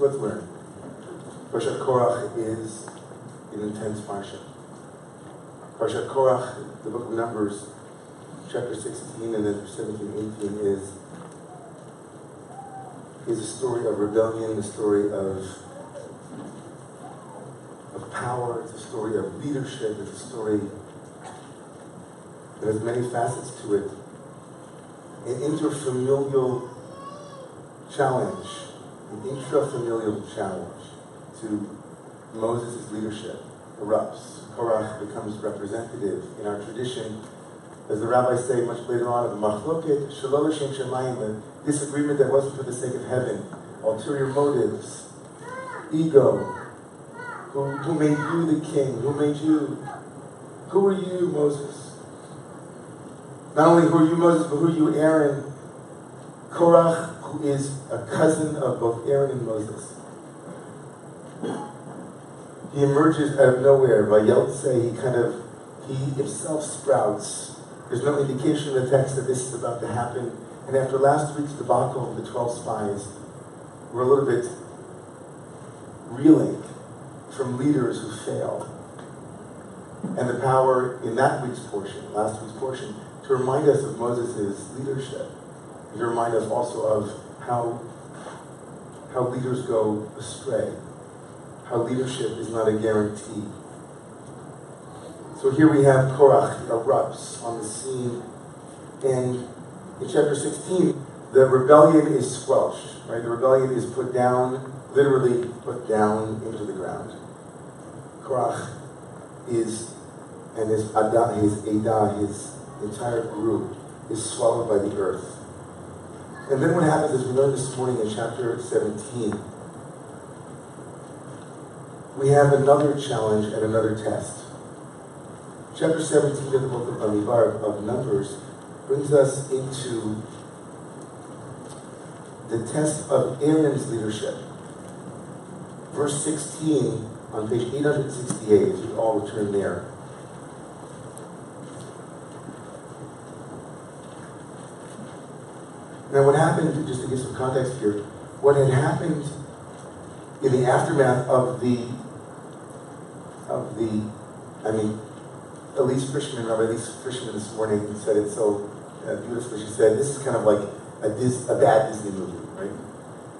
let's learn. Korach is an intense parsha. Parshat Korach, the book of Numbers, chapter 16 and then 17, 18 is is a story of rebellion, a story of of power, it's a story of leadership, it's a story that has many facets to it. An interfamilial challenge, an intrafamilial challenge to Moses' leadership erupts. Korach becomes representative in our tradition. As the rabbis say much later on, the machloket, shalol shem shemayim, disagreement that wasn't for the sake of heaven, ulterior motives, ego. Who, who made you the king? Who made you? Who are you, Moses? Not only who are you, Moses, but who are you, Aaron? Korach, who is a cousin of both Aaron and Moses. He emerges out of nowhere. By Yeltse, he kind of, he himself sprouts. There's no indication in the text that this is about to happen. And after last week's debacle of the 12 spies, we're a little bit reeling from leaders who fail. And the power in that week's portion, last week's portion, to remind us of Moses' leadership, to remind us also of how, how leaders go astray, how leadership is not a guarantee. So here we have Korach erupts on the scene, and in chapter 16, the rebellion is squelched, right? The rebellion is put down, literally put down into the ground. Korach is, and his Ada, his Ada, his entire group is swallowed by the earth. And then what happens is we learned this morning in chapter 17, we have another challenge and another test. Chapter 17 of the book of of Numbers brings us into the test of Aaron's leadership. Verse 16 on page 868, if all return there. Now, what happened, just to give some context here, what had happened in the aftermath of the, of the, I mean, Elyse Frishman, Rabbi Elyse Frishman this morning said it so uh, beautifully. She said, this is kind of like a, Dis, a bad Disney movie, right?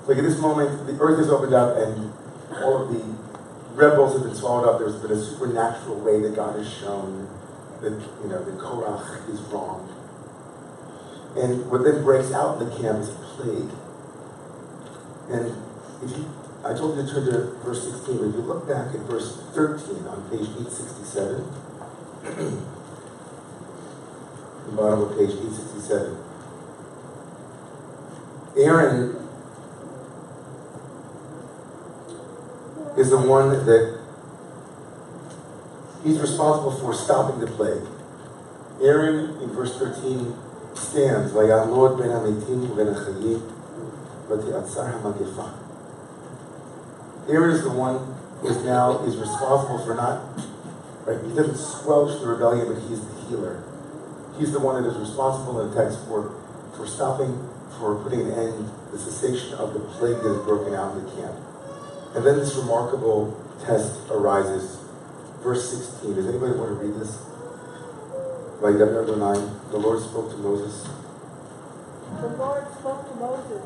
Like at this moment, the earth has opened up and all of the rebels have been swallowed up. There's been a supernatural way that God has shown that, you know, the Korach is wrong. And what then breaks out in the camp is plague. And if you, I told you to turn to verse 16, but if you look back at verse 13 on page 867, the bottom of page 867, Aaron is the one that he's responsible for stopping the plague. Aaron, in verse 13, stands, ויעמוד בין המתים ובין החיים, ותיעצר המגפה. Aaron is the one who is now is responsible for not, right, he doesn't squelch the rebellion, but he's the healer. He's the one that is responsible in the text for, for stopping, for putting an end, the cessation of the plague that has broken out in the camp. And then this remarkable test arises. Verse 16. Does anybody want to read this? By number 9. The Lord spoke to Moses. The Lord spoke to Moses,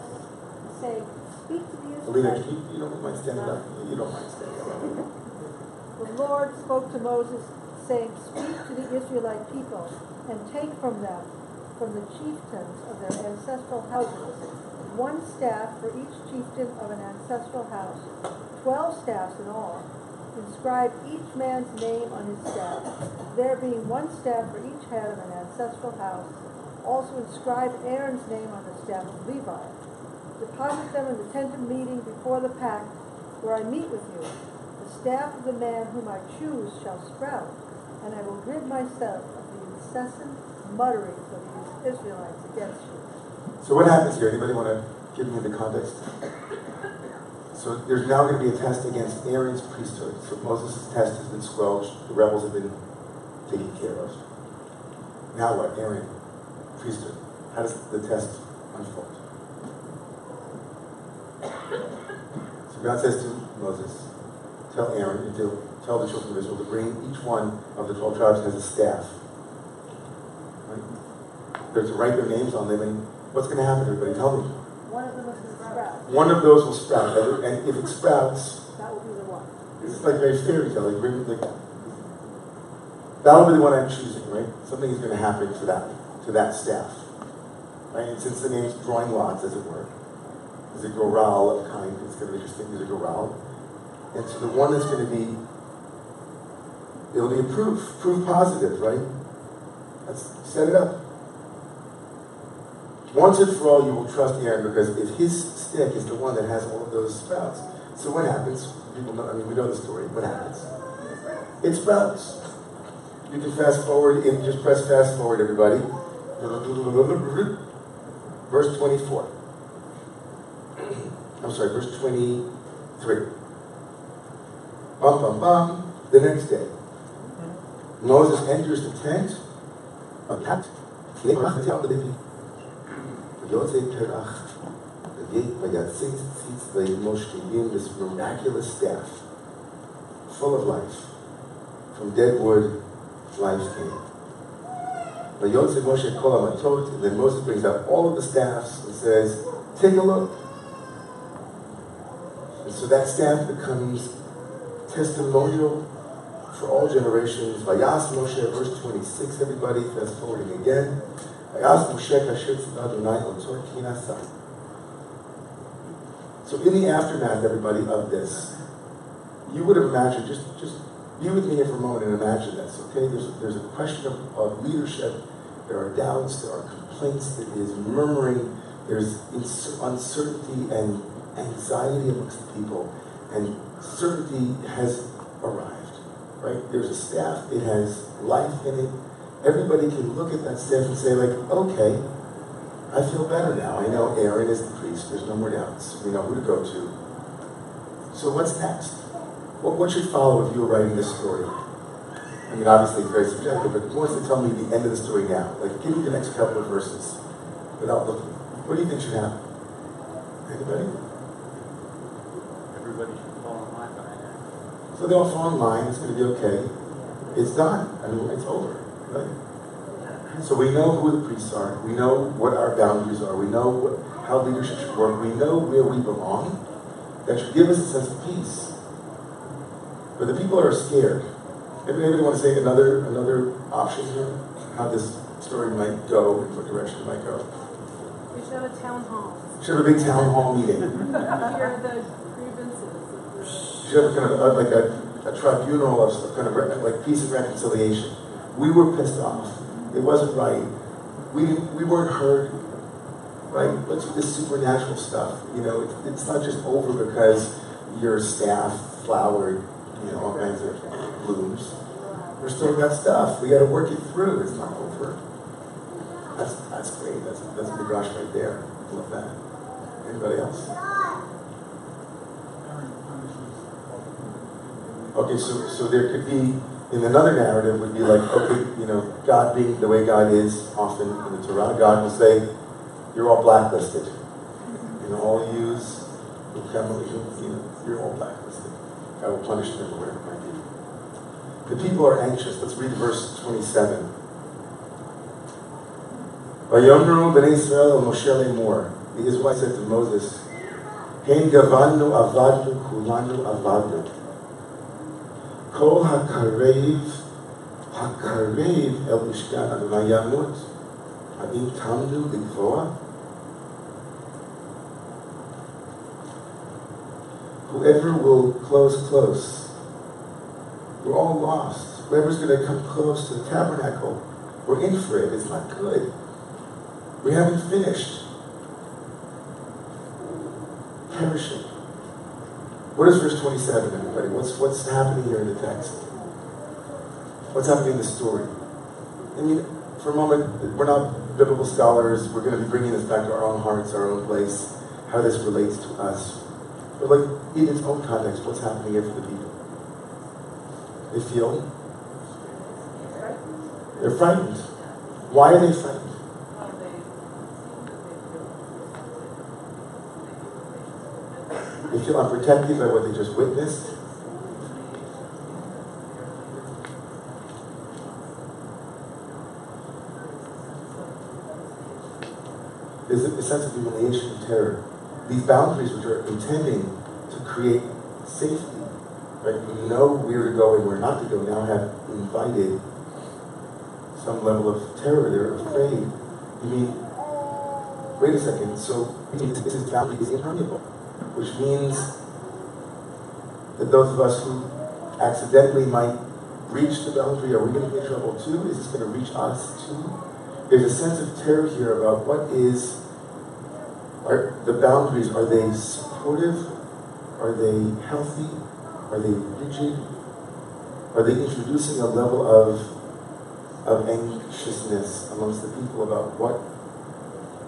saying, Speak to the Alina, Israelites. you, you don't mind standing up? You don't mind standing up. The Lord spoke to Moses, saying, Speak to the Israelite people, and take from them, from the chieftains of their ancestral houses, one staff for each chieftain of an ancestral house, twelve staffs in all. Inscribe each man's name on his staff, there being one staff for each head of an ancestral house. Also inscribe Aaron's name on the staff of Levi. Deposit them in the tent of meeting before the pact, where I meet with you. The staff of the man whom I choose shall sprout, and I will rid myself of the incessant mutterings of these Israelites against you. So what happens here? Anybody want to give me the context? So there's now going to be a test against Aaron's priesthood. So Moses' test has been squelched. The rebels have been taken care of. Now what? Aaron, priesthood. How does the test unfold? So God says to Moses, tell Aaron, and to tell the children of Israel to bring each one of the 12 tribes has a staff. Right? They're to write their names on them, and what's going to happen, everybody? Tell me. One of them is. One of those will sprout, and if it sprouts, That will be the one. it's like very fairy tale. Like, like, that'll be the one I'm choosing, right? Something is going to happen to that to that staff, right? And since the name's drawing lots, as it were, is a goral of kind. It's going to be interesting. Is a goral, and so the one that's going to be it'll be a proof, proof positive, right? Let's set it up. Once and for all, you will trust Aaron because if his stick is the one that has all of those sprouts. So what happens? People know, I mean, we know the story. What happens? It sprouts. You can fast forward, and just press fast forward, everybody. Verse 24. I'm sorry, verse 23. Bum, bum, bum. The next day, Moses enters the tent of Yosef Terach, the gate by got six tzitzvahs, Moshe Kibim, this miraculous staff, full of life. From dead wood, life came. But Yosef Moshe Kol HaMatot, and then Moses brings out all of the staffs and says, take a look. And so that staff becomes testimonial for all generations. Vayas Moshe, verse 26, everybody, fast forwarding again. Vayas Moshe kasher tzivah Adonai otzor kinasa. So in the aftermath, everybody, of this, you would have imagined, just, just be with me here for a moment and imagine this, okay? There's, there's a question of, of leadership. There are doubts, there are complaints, there is murmuring, there's uncertainty and anxiety amongst the people, and certainty has arrived, right? There's a staff, it has life in it. Everybody can look at that staff and say, like, okay, I feel better now. I know Aaron is the priest. There's no more doubts. We know who to go to. So what's next? What, what should follow if you were writing this story? I mean, obviously it's very subjective, but who wants to tell me the end of the story now? Like, give me the next couple of verses without looking. What do you think should happen? Anybody? Everybody should fall in line by now. So they all fall in line. It's going to be okay. It's done. I mean, it's over. Right? So we know who the priests are. We know what our boundaries are. We know what, how leadership should work. We know where we belong. That should give us a sense of peace. But the people are scared. Anybody want to say another another option here? How this story might go, and what direction it might go? We should have a town hall. We should have a big town hall meeting. Hear the grievances. should have kind of like a, a tribunal of some kind of like peace and reconciliation. We were pissed off. It wasn't right. We we weren't heard. Right? Let's do this supernatural stuff. You know, it, it's not just over because your staff flowered, you know, all kinds of blooms. We're still got stuff. We got to work it through. It's not over. That's that's great. That's that's a big rush right there. I love that. Anybody else? Okay, so, so there could be, in another narrative would be like, okay, you know, God being the way God is often in the Torah, God will say, you're all blacklisted. You know, all yous, who you know, you're all blacklisted. God will punish them or whatever it might be. The people are anxious. Let's read verse 27. Vayomru b'nei Israel el Moshe lemor. The Israelites said to Moses, Hein avadnu kulanu avadnu. כל הקרב, הקרב אל משכן אדוני ימות. האם תעמדו לגבוה? Whoever will close close, we're all lost. Whoever's going to come close to the tabernacle, we're in for it. It's not good. We haven't finished. Perishing. What is verse 27, everybody? What's, what's happening here in the text? What's happening in the story? I mean, for a moment, we're not biblical scholars. We're going to be bringing this back to our own hearts, our own place, how this relates to us. But, like, in its own context, what's happening here for the people? They feel they're frightened. Why are they frightened? Feel unprotected by what they just witnessed. There's a, sense of humiliation and terror. These boundaries, which are intending to create safety, right? We know where to go and where not to go, now have invited some level of terror. They're afraid. You mean, wait a second, so this is boundary is impermeable, which means that those of us who accidentally might reach the boundary, are we going to get in trouble too? Is this going to reach us too? There's a sense of terror here about what is, are the boundaries, are they supportive? Are they healthy? Are they rigid? Are they introducing a level of, of anxiousness amongst the people about what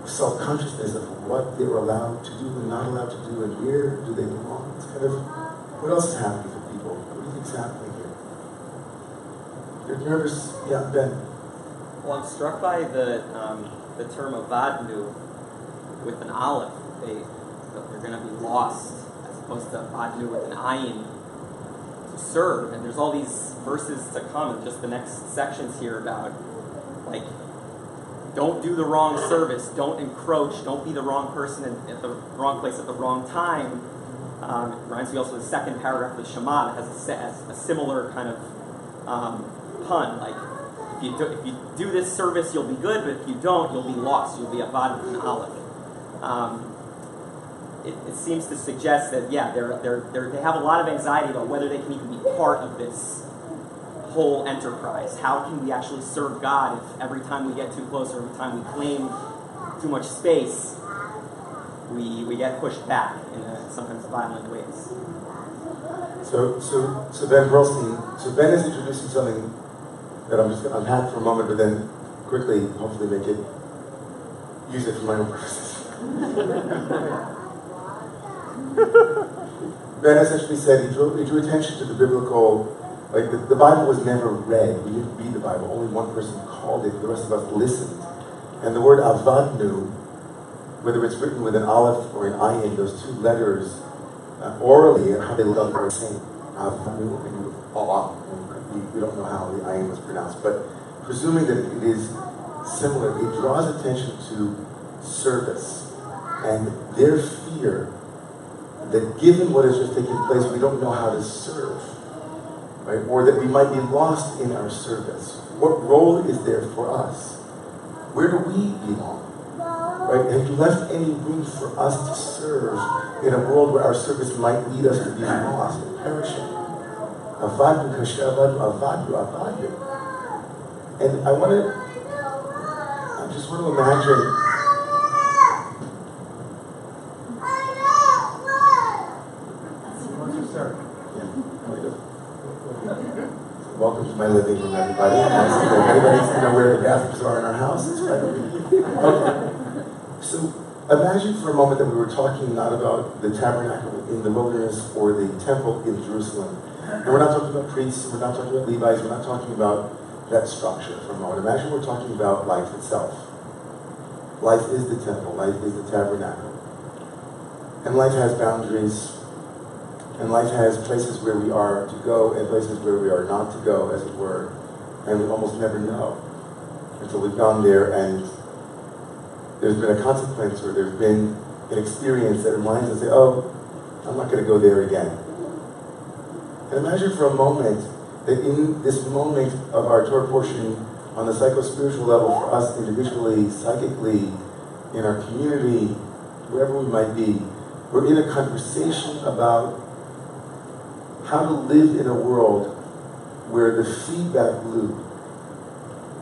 self-consciousness of what they're allowed to do and not allowed to do and where do they belong? It's kind of, what else is happening for people? What do you think's happening here? You're nervous? Yeah, Ben. Well, I'm struck by the um, the term avadnu with an aleph. They they're going to be lost as opposed to avadnu with an ayin to serve. And there's all these verses to come, and just the next sections here about like don't do the wrong service, don't encroach, don't be the wrong person at the wrong place at the wrong time. Um, it reminds me also the second paragraph of the Shema has a, has a similar kind of um, pun, like if you, do, if you do this service, you'll be good, but if you don't, you'll be lost. You'll be avad with an aleph. Um, it, it seems to suggest that, yeah, they're, they're, they're, they have a lot of anxiety about whether they can even be part of this whole enterprise. How can we actually serve God if every time we get too close or every time we claim too much space, we, we get pushed back in a, sometimes violent ways? So, so, so Ben Perlstein, so Ben is introducing something that I'm just to unpack for a moment, but then quickly, hopefully make it, use it for my own purposes. ben essentially said he drew, he drew attention to the biblical, like the, the Bible was never read. We didn't read the Bible. Only one person called it. The rest of us listened. And the word avadnu, whether it's written with an aleph or an ayin, those two letters, uh, orally, and how they look are the same. Avadnu and Allah. We, we don't know how the ayin was pronounced, but presuming that it is similar, it draws attention to service and their fear that given what has just taken place, we don't know how to serve, right? Or that we might be lost in our service. What role is there for us? Where do we belong? Right? Have you left any room for us to serve in a world where our service might lead us to be lost and perishing? Avadu kashavadu, avadu, avadu. And I want to, I just want to imagine Welcome to my everybody. If anybody's going to where the bathrooms are in our house, it's right. Okay. So imagine for a moment that we were talking not about the tabernacle in the wilderness or the temple in Jerusalem. And we're not talking about priests, we're not talking about Levites, we're not talking about that structure for a moment. Imagine we're talking about life itself. Life is the temple, life is the tabernacle. And life has boundaries, and life has places where we are to go and places where we are not to go, as it were. And we almost never know until we've gone there and there's been a consequence or there's been an experience that reminds us, oh, I'm not going to go there again. And imagine for a moment that in this moment of our Torah portion on the psycho-spiritual level for us individually, psychically, in our community, wherever we might be, we're in a conversation about how to live in a world where the feedback loop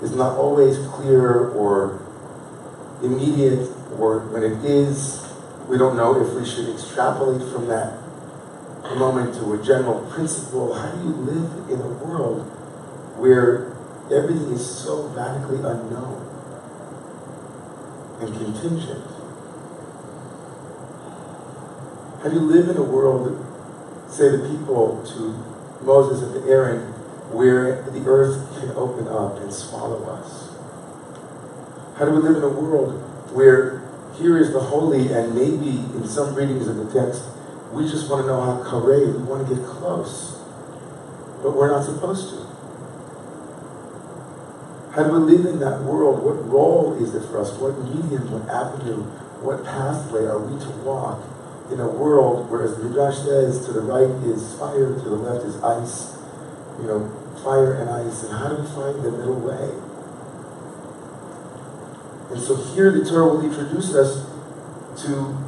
is not always clear or immediate, or when it is, we don't know if we should extrapolate from that moment to a general principle. How do you live in a world where everything is so radically unknown and contingent? How do you live in a world say the people to Moses and to Aaron, where the earth can open up and swallow us? How do we live in a world where here is the holy, and maybe in some readings of the text, we just want to know how Kare, we want to get close. But we're not supposed to. How do we live in that world? What role is it for us? What medium, what avenue, what pathway are we to walk in a world where, as the Midrash says, to the right is fire, to the left is ice, you know, fire and ice, and how do we find the middle way? And so here the Torah will introduce us to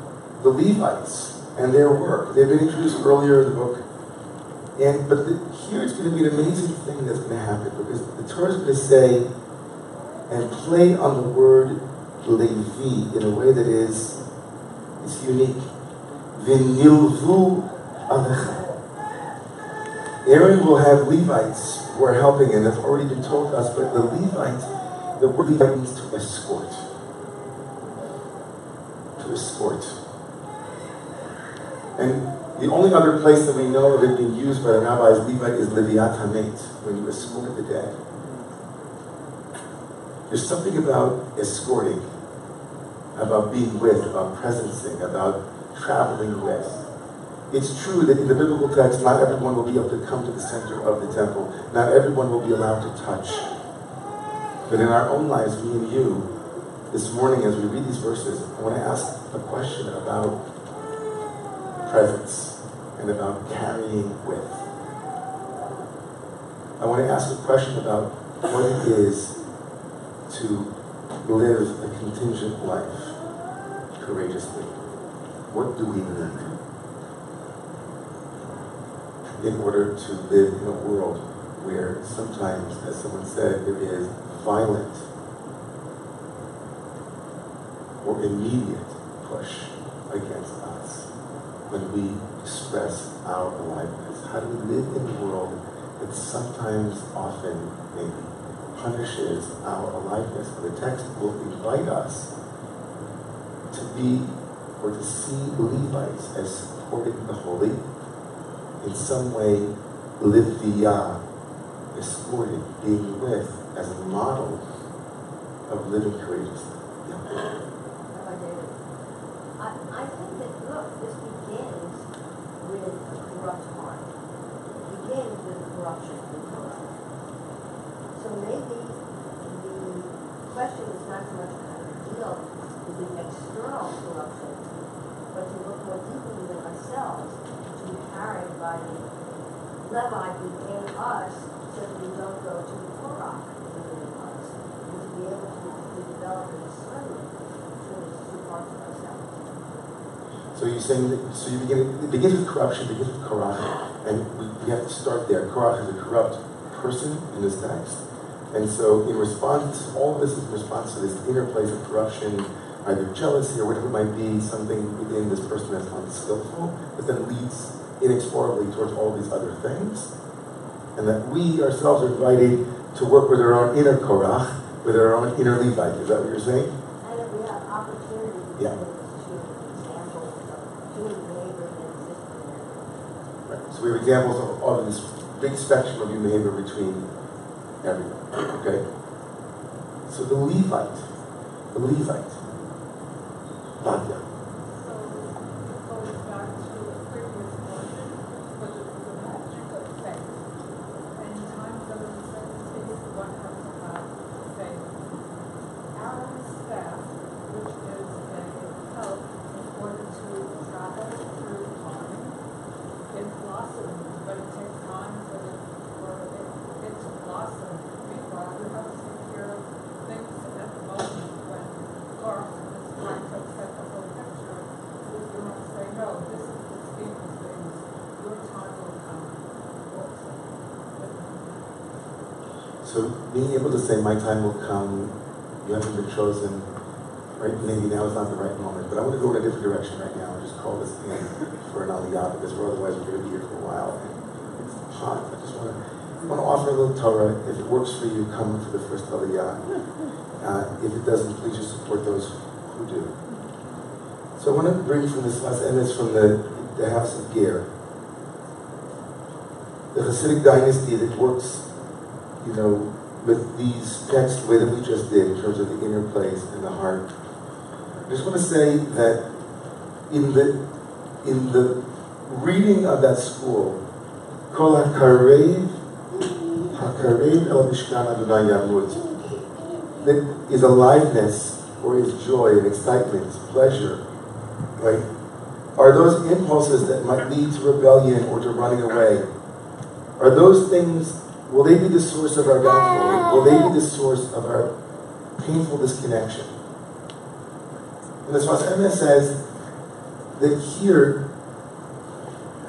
the Levites and their work. They've been introduced earlier in the book. And but the, here it's going to be an amazing thing that's going to happen because the Torah is going to say and play on the word Levi in a way that is it's unique. Vinilvu alecha. Aaron will have Levites who are helping, and that's already been told us, but the Levites, the word Levite means to escort. To escort. And the only other place that we know of it being used by the rabbis, Levite, is Leviat Hamet, when you escort the dead. There's something about escorting, about being with, about presencing, about traveling with. It's true that in the biblical text, not everyone will be able to come to the center of the temple. Not everyone will be allowed to touch. But in our own lives, me and you, this morning as we read these verses, I want to ask a question about presence and about carrying with. I want to ask a question about what it is to live a contingent life courageously. What do we need in order to live in a world where sometimes, as someone said, there is violent or immediate push against us when we express our aliveness? How do we live in a world that sometimes, often, maybe punishes our aliveness? But the text will invite us to be or to see Levites as supporting the holy, in some way, livia, uh, escorting, being with, as a model of living courageously. I, think that, look, this begins with a corrupt heart. It begins with corruption in the. So maybe the question is not so much how to deal with the external corruption, but to look more deeply within ourselves, carried by the Levi within us, so that we don't go to the Torah within us, and to be able to, to develop a discernment between two parts of ourselves. So you're saying that, so you begin, it begins with corruption, it begins with Korach, and we, we have to start there. Korach is a corrupt person in this text. And so in response, all of this is in response to this inner place of corruption, either jealousy or whatever it might be, something within this person that's unskillful, that then leads inexorably towards all these other things. And that we ourselves are invited to work with our own inner Korach, with our own inner Levite. Is that what you're saying? And we have opportunity Yeah. to examples of human behavior that exists. Right. So we have examples of, of this big spectrum of human behavior between everyone. Okay? So the Levite, the Levite, Thank you. So being able to say, my time will come, you haven't been chosen, right? Maybe now is not the right moment, but I want to go in a different direction right now and just call this in for an aliyah because we're otherwise we're going to be here for a while and it's hot. I just want to, I want to offer a little Torah. If it works for you, come to the first aliyah. Uh, if it doesn't, please just support those who do. So I want to bring from this last, and it's from the, the house of Ger. The Hasidic dynasty that works you know, with these texts the way that we just did in terms of the inner place and the heart. I just want to say that in the in the reading of that school, Kol HaKarev, HaKarev El Mishkan Adonai Yamut, that is aliveness or is joy and excitement, pleasure, right? Are those impulses that might lead to rebellion or to running away? Are those things, will they be the source of our downfall? Will they be the source of our painful disconnection? And the Emes says that here,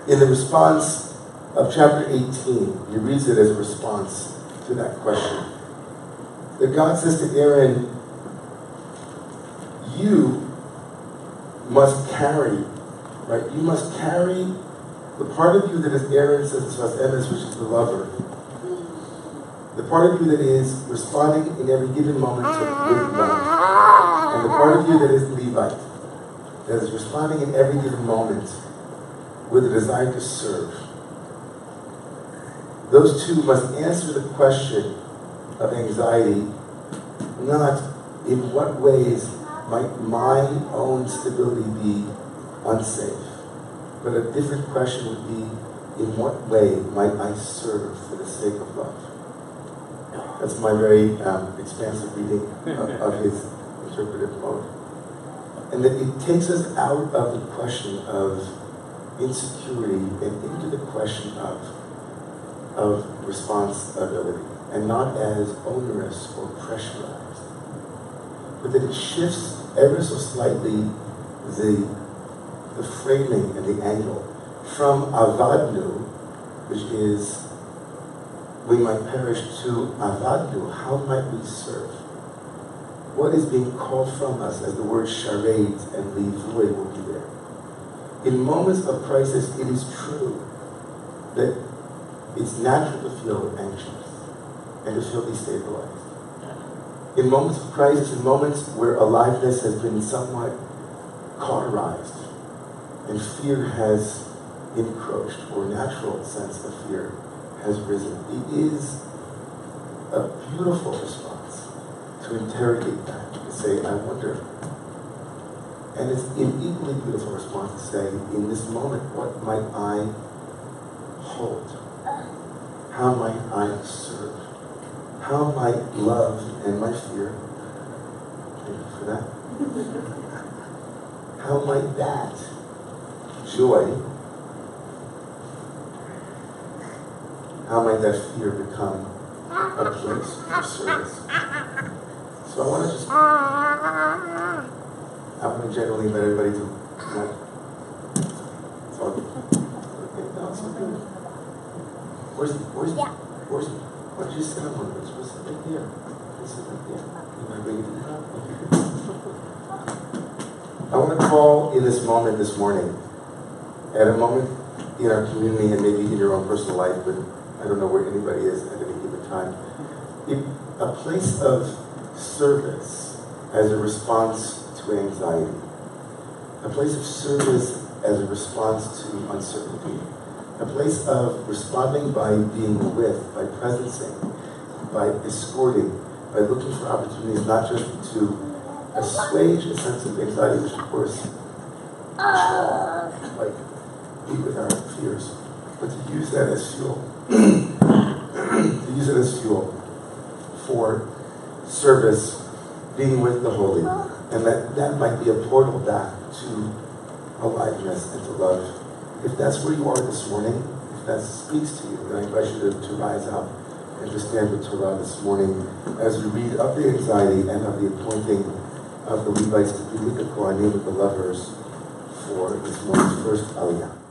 in the response of chapter 18, he reads it as a response to that question. That God says to Aaron, You must carry, right? You must carry the part of you that is Aaron, says the which is the lover. The part of you that is responding in every given moment to love. And the part of you that is Levite, that is responding in every given moment with a desire to serve. Those two must answer the question of anxiety, not in what ways might my own stability be unsafe, but a different question would be, in what way might I serve for the sake of love? That's my very um, expansive reading of, of his interpretive mode. And that it takes us out of the question of insecurity and into the question of, of responsibility, and not as onerous or pressurized. But that it shifts ever so slightly the, the framing and the angle from avadnu, which is we might perish to avadnu, how might we serve? What is being called from us as the word charade and livui will be there. In moments of crisis, it is true that it's natural to feel anxious and to feel destabilized. In moments of crisis, in moments where aliveness has been somewhat cauterized and fear has encroached, or natural sense of fear has risen. It is a beautiful response to interrogate that, to say, I wonder. And it's an equally beautiful response to say, in this moment, what might I hold? How might I serve? How might love and my fear, thank you for that, how might that joy how might that fear become a place of service? So I want to just, I want to generally let everybody do, what? It's all good. Okay, no, it's all good. Where's, where's, where's, why don't you sit on one of those? What's right there? This is right there. You want to bring it up? I want to call in this moment this morning, at a moment in our community and maybe in your own personal life, but I don't know where anybody is at any given time. In a place of service as a response to anxiety, a place of service as a response to uncertainty, a place of responding by being with, by presencing, by escorting, by looking for opportunities not just to assuage a sense of anxiety, which of course, like, be with our fears, but to use that as fuel to use it as fuel for service, being with the holy. And that, that might be a portal back to aliveness and to love. If that's where you are this morning, if that speaks to you, then I invite you to, to rise up and to stand with Torah this morning as we read of the anxiety and of the appointing of the Levites to be with the Kohanim, the lovers, for this morning's first Aliyah.